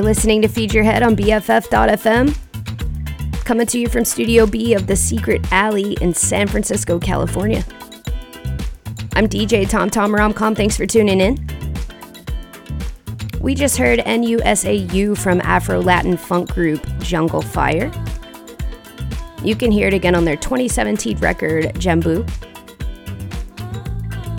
You're listening to Feed Your Head on BFF.fm. Coming to you from Studio B of the Secret Alley in San Francisco, California. I'm DJ Tom Tom Romcom. Thanks for tuning in. We just heard NUSAU from Afro Latin funk group Jungle Fire. You can hear it again on their 2017 record, Jambu.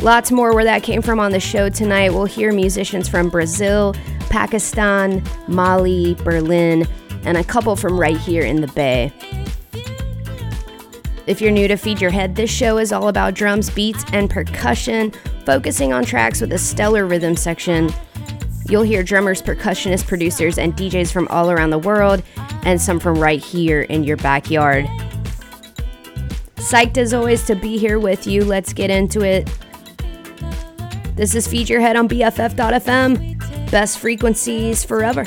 Lots more where that came from on the show tonight. We'll hear musicians from Brazil, Pakistan, Mali, Berlin, and a couple from right here in the Bay. If you're new to Feed Your Head, this show is all about drums, beats, and percussion, focusing on tracks with a stellar rhythm section. You'll hear drummers, percussionists, producers, and DJs from all around the world, and some from right here in your backyard. Psyched as always to be here with you. Let's get into it. This is Feed Your Head on BFF.fm. Best frequencies forever.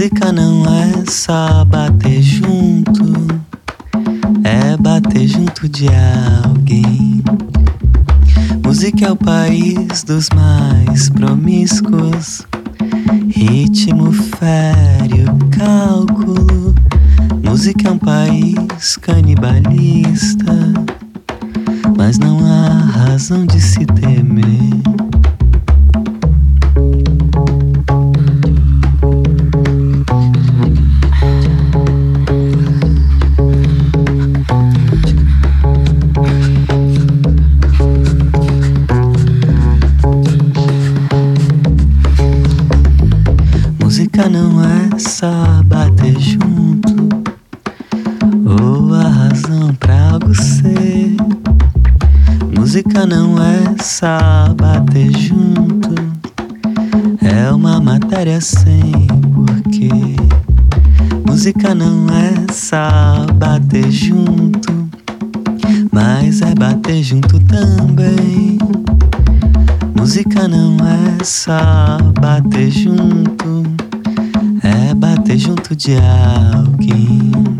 Música não é só bater junto, é bater junto de alguém. Música é o país dos mais promíscuos. Ritmo fere o cálculo. Música é um país canibalista, mas não há razão de se temer. É só bater junto, é uma matéria sem porquê. Música não é só bater junto, mas é bater junto também. Música não é só bater junto, é bater junto de alguém.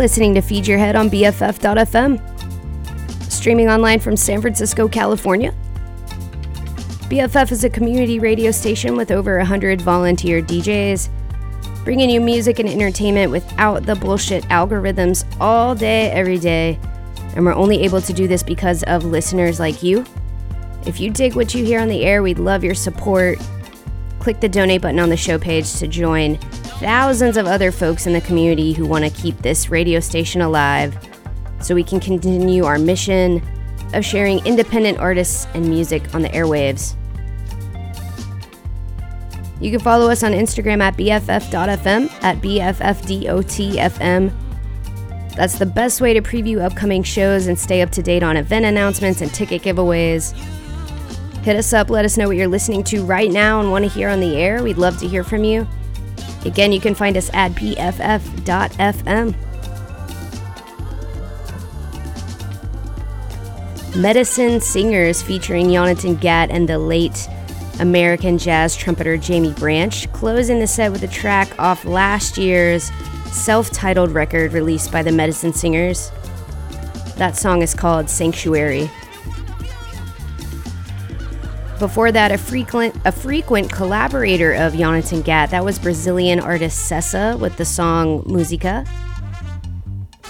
Listening to Feed Your Head on BFF.fm, streaming online from San Francisco, California. BFF is a community radio station with over 100 volunteer DJs, bringing you music and entertainment without the bullshit algorithms all day, every day. And we're only able to do this because of listeners like you. If you dig what you hear on the air, we'd love your support. Click the donate button on the show page to join thousands of other folks in the community who want to keep this radio station alive so we can continue our mission of sharing independent artists and music on the airwaves. You can follow us on Instagram at BFF.fm, at BFFDOTFM. That's the best way to preview upcoming shows and stay up to date on event announcements and ticket giveaways. Hit us up, let us know what you're listening to right now and want to hear on the air. We'd love to hear from you. Again, you can find us at BFF.fm. Medicine Singers featuring Jonathan Gat and the late American jazz trumpeter Jaimie Branch, closing the set with a track off last year's self titled record released by the Medicine Singers. That song is called Sanctuary. Before that, a frequent a frequent collaborator of Jonathan Gat, that was Brazilian artist Sessa with the song Musica.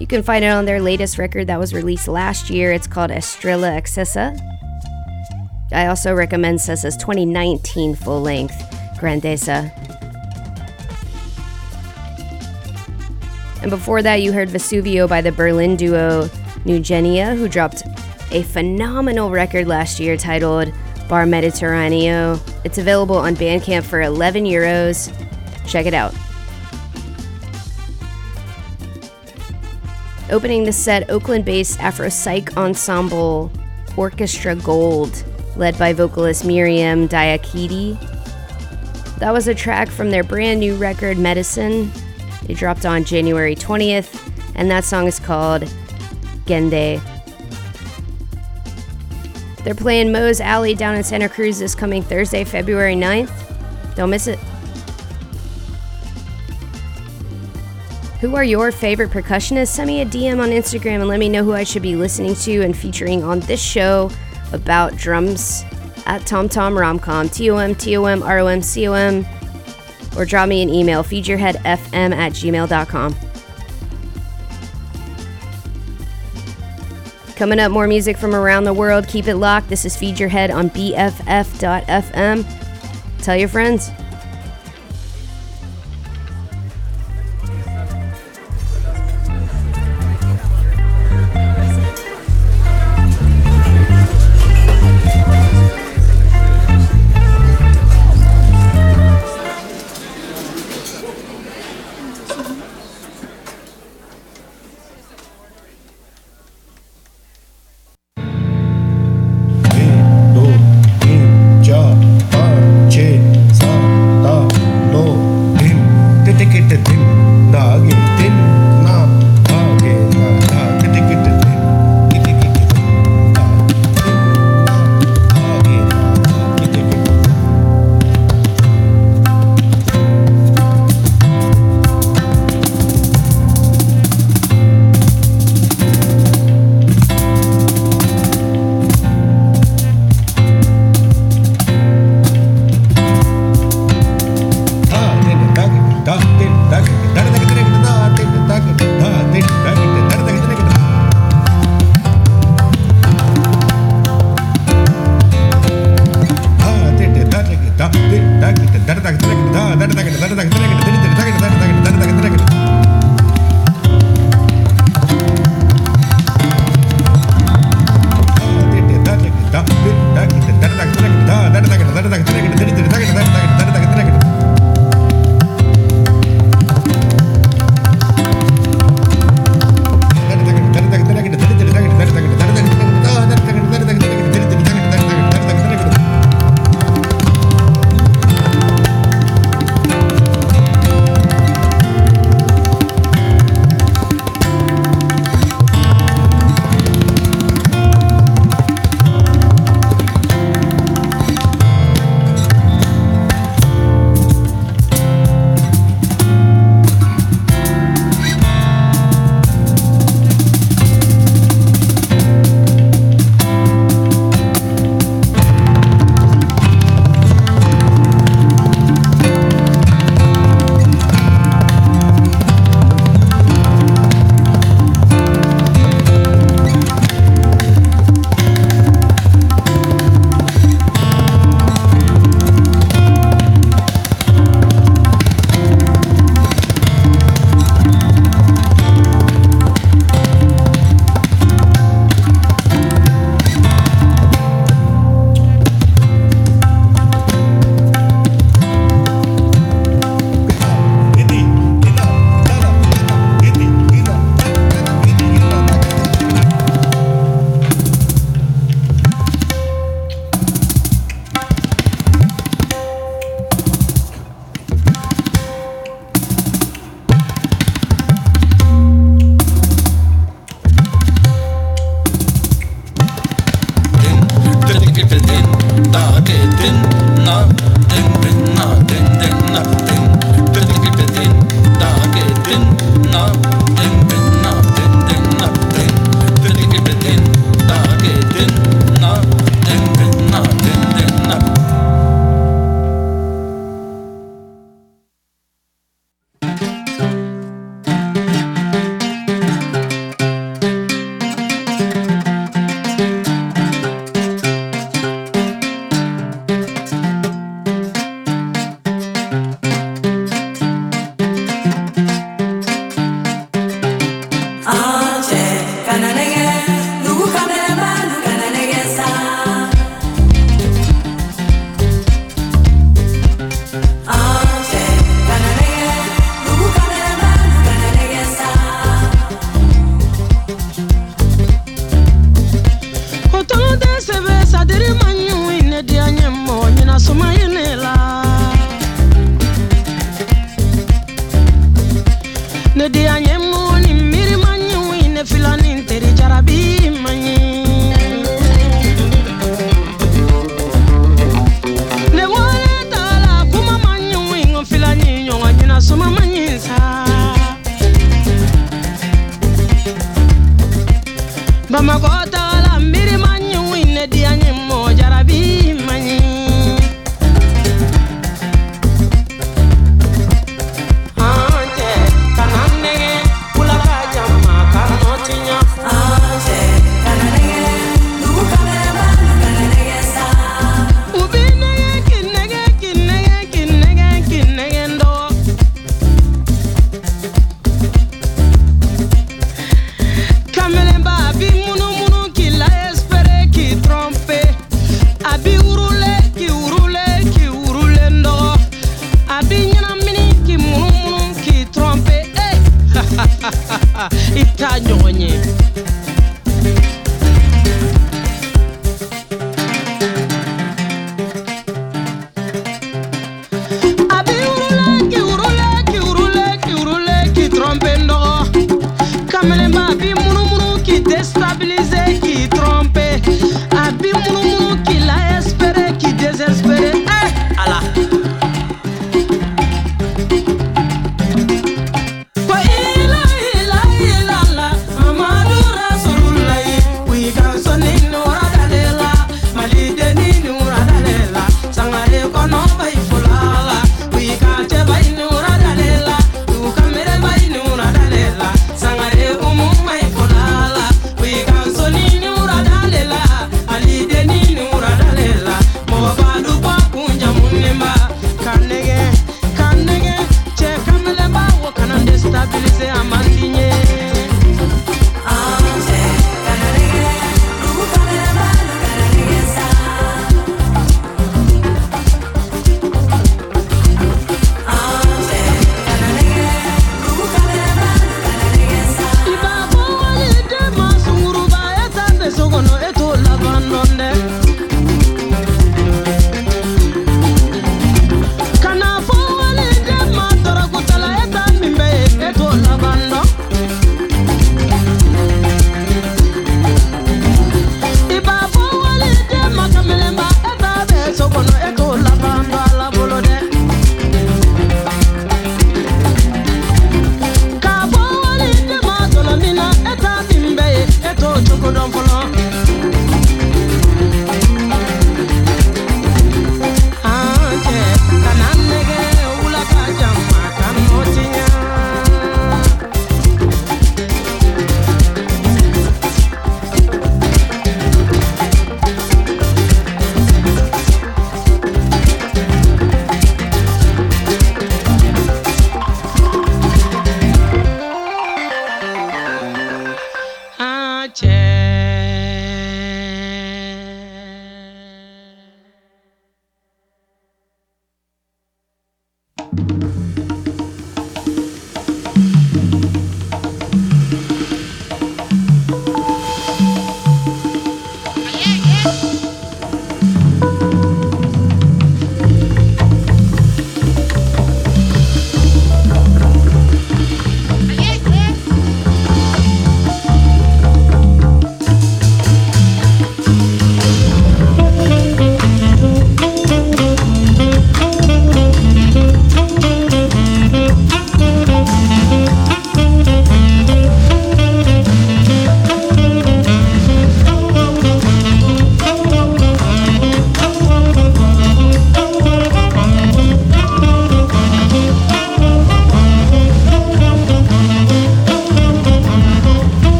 You can find it on their latest record that was released last year. It's called Estrela Acesa. I also recommend Sessa's 2019 full length, Grandeza. And before that, you heard Vesuvio by the Berlin duo Nu Genea, who dropped a phenomenal record last year titled Bar Mediterraneo. It's available on Bandcamp for 11 euros. Check it out. Opening the set, Oakland based Afro Psych Ensemble Orchestra Gold, led by vocalist Miriam Diakité. That was a track from their brand new record, Medicine. It dropped on January 20th, and that song is called Gende. They're playing Moe's Alley down in Santa Cruz this coming Thursday, February 9th. Don't miss it. Who are your favorite percussionists? Send me a DM on Instagram and let me know who I should be listening to and featuring on this show about drums at TomTomRomcom, T-O-M, T-O-M, R-O-M, C-O-M, or drop me an email, feedyourheadfm at gmail.com. Coming up, more music from around the world. Keep it locked. This is Feed Your Head on BFF.fm. Tell your friends.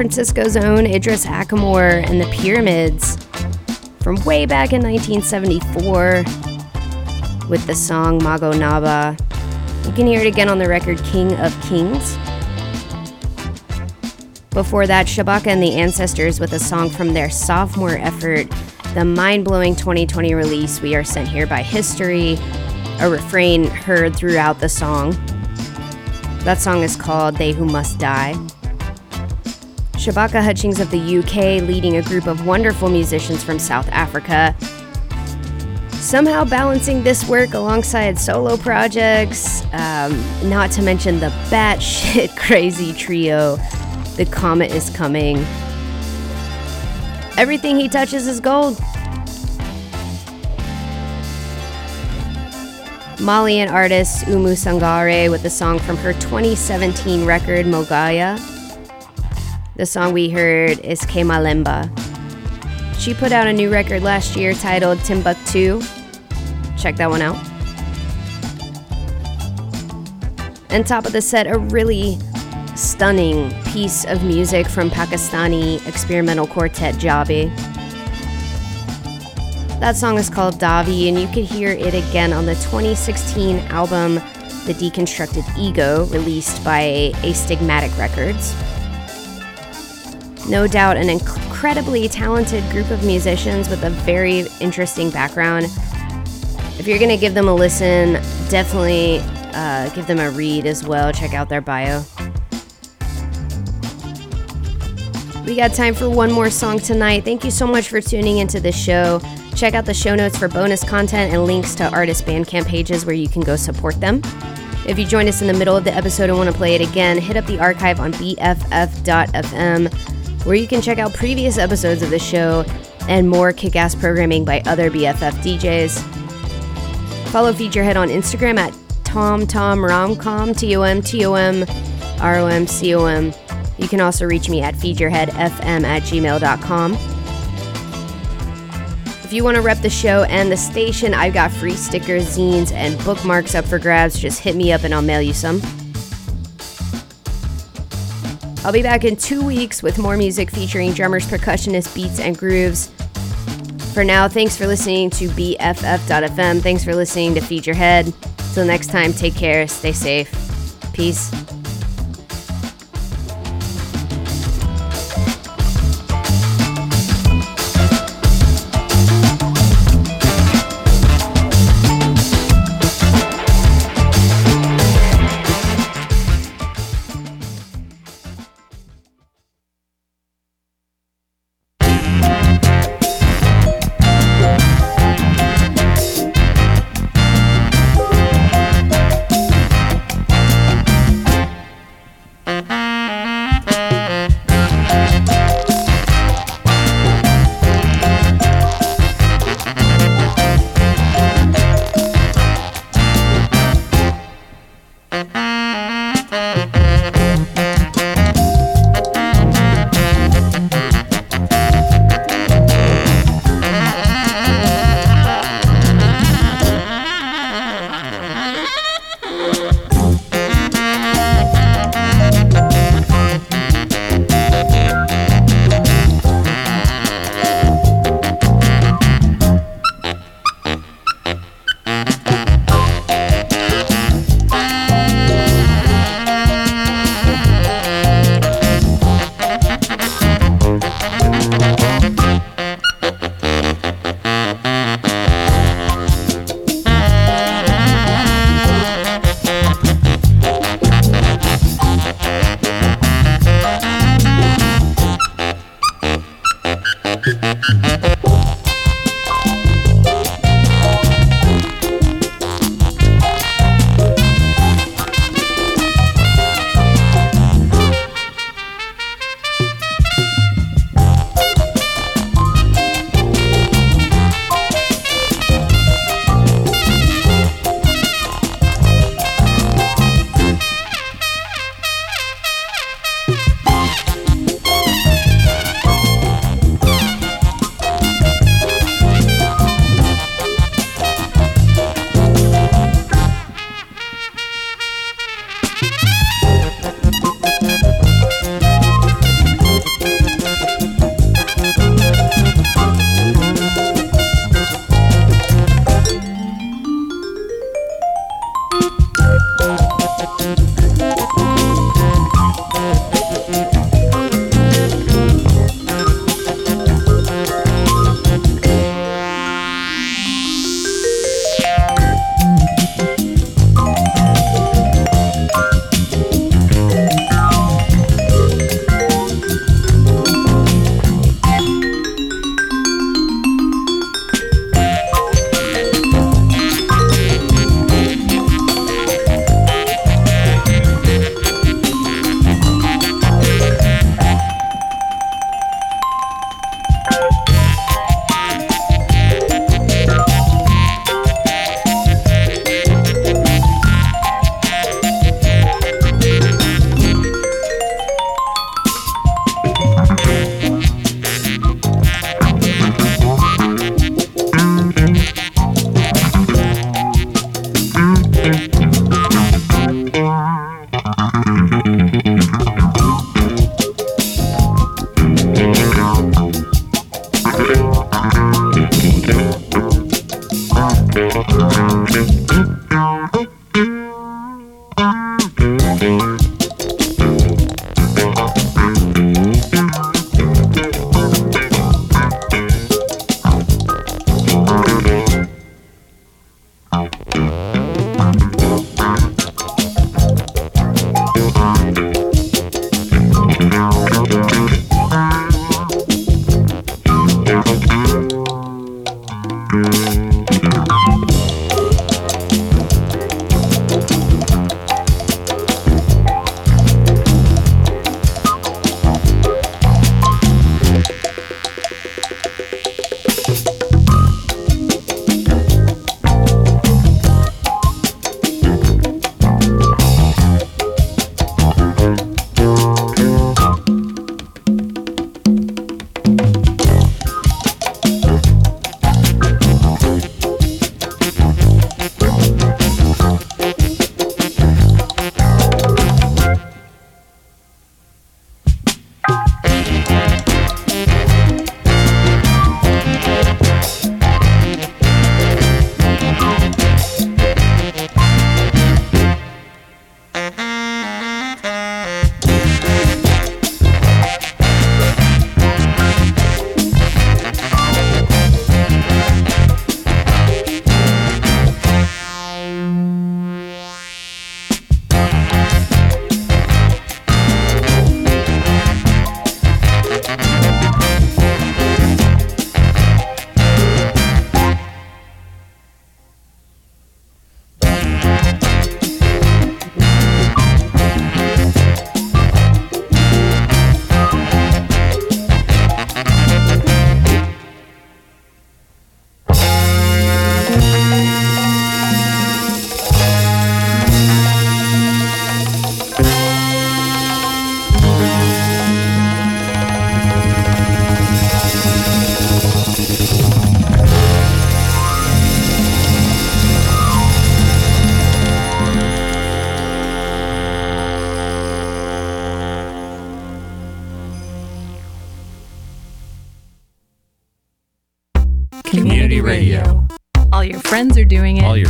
Francisco's own Idris Ackamoor and the Pyramids from way back in 1974 with the song Mogho Naba. You can hear it again on the record King of Kings. Before that, Shabaka and the Ancestors with a song from their sophomore effort, the mind blowing 2020 release, We Are Sent Here by History, a refrain heard throughout the song. That song is called They Who Must Die. Shabaka Hutchings of the UK leading a group of wonderful musicians from South Africa. Somehow balancing this work alongside solo projects, um, not to mention the batshit crazy trio, The Comet is Coming. Everything he touches is gold. Malian artist Oumou Sangare with a song from her 2017 record Mogoya. The song we heard is Kamelemba. She put out a new record last year titled Timbuktu. Check that one out. And top of the set, a really stunning piece of music from Pakistani experimental quartet Jaubi. That song is called Dha-Vi, and you could hear it again on the 2016 album The Deconstructed Ego, released by Astigmatic Records. No doubt an incredibly talented group of musicians with a very interesting background. If you're going to give them a listen, definitely uh, give them a read as well. Check out their bio. We got time for one more song tonight. Thank you so much for tuning into the show. Check out the show notes for bonus content and links to artist Bandcamp pages where you can go support them. If you joined us in the middle of the episode and want to play it again, hit up the archive on BFF.fm where you can check out previous episodes of the show and more kick ass programming by other BFF DJs. Follow Feed Your Head on Instagram at TomTomRomCom, T O M T O M R O M C O M. You can also reach me at feedyourheadfm at gmail.com. If you want to rep the show and the station, I've got free stickers, zines, and bookmarks up for grabs. Just hit me up and I'll mail you some. I'll be back in two weeks with more music featuring drummers, percussionists, beats, and grooves. For now, thanks for listening to BFF.fm. Thanks for listening to Feed Your Head. Till next time, take care, stay safe. Peace.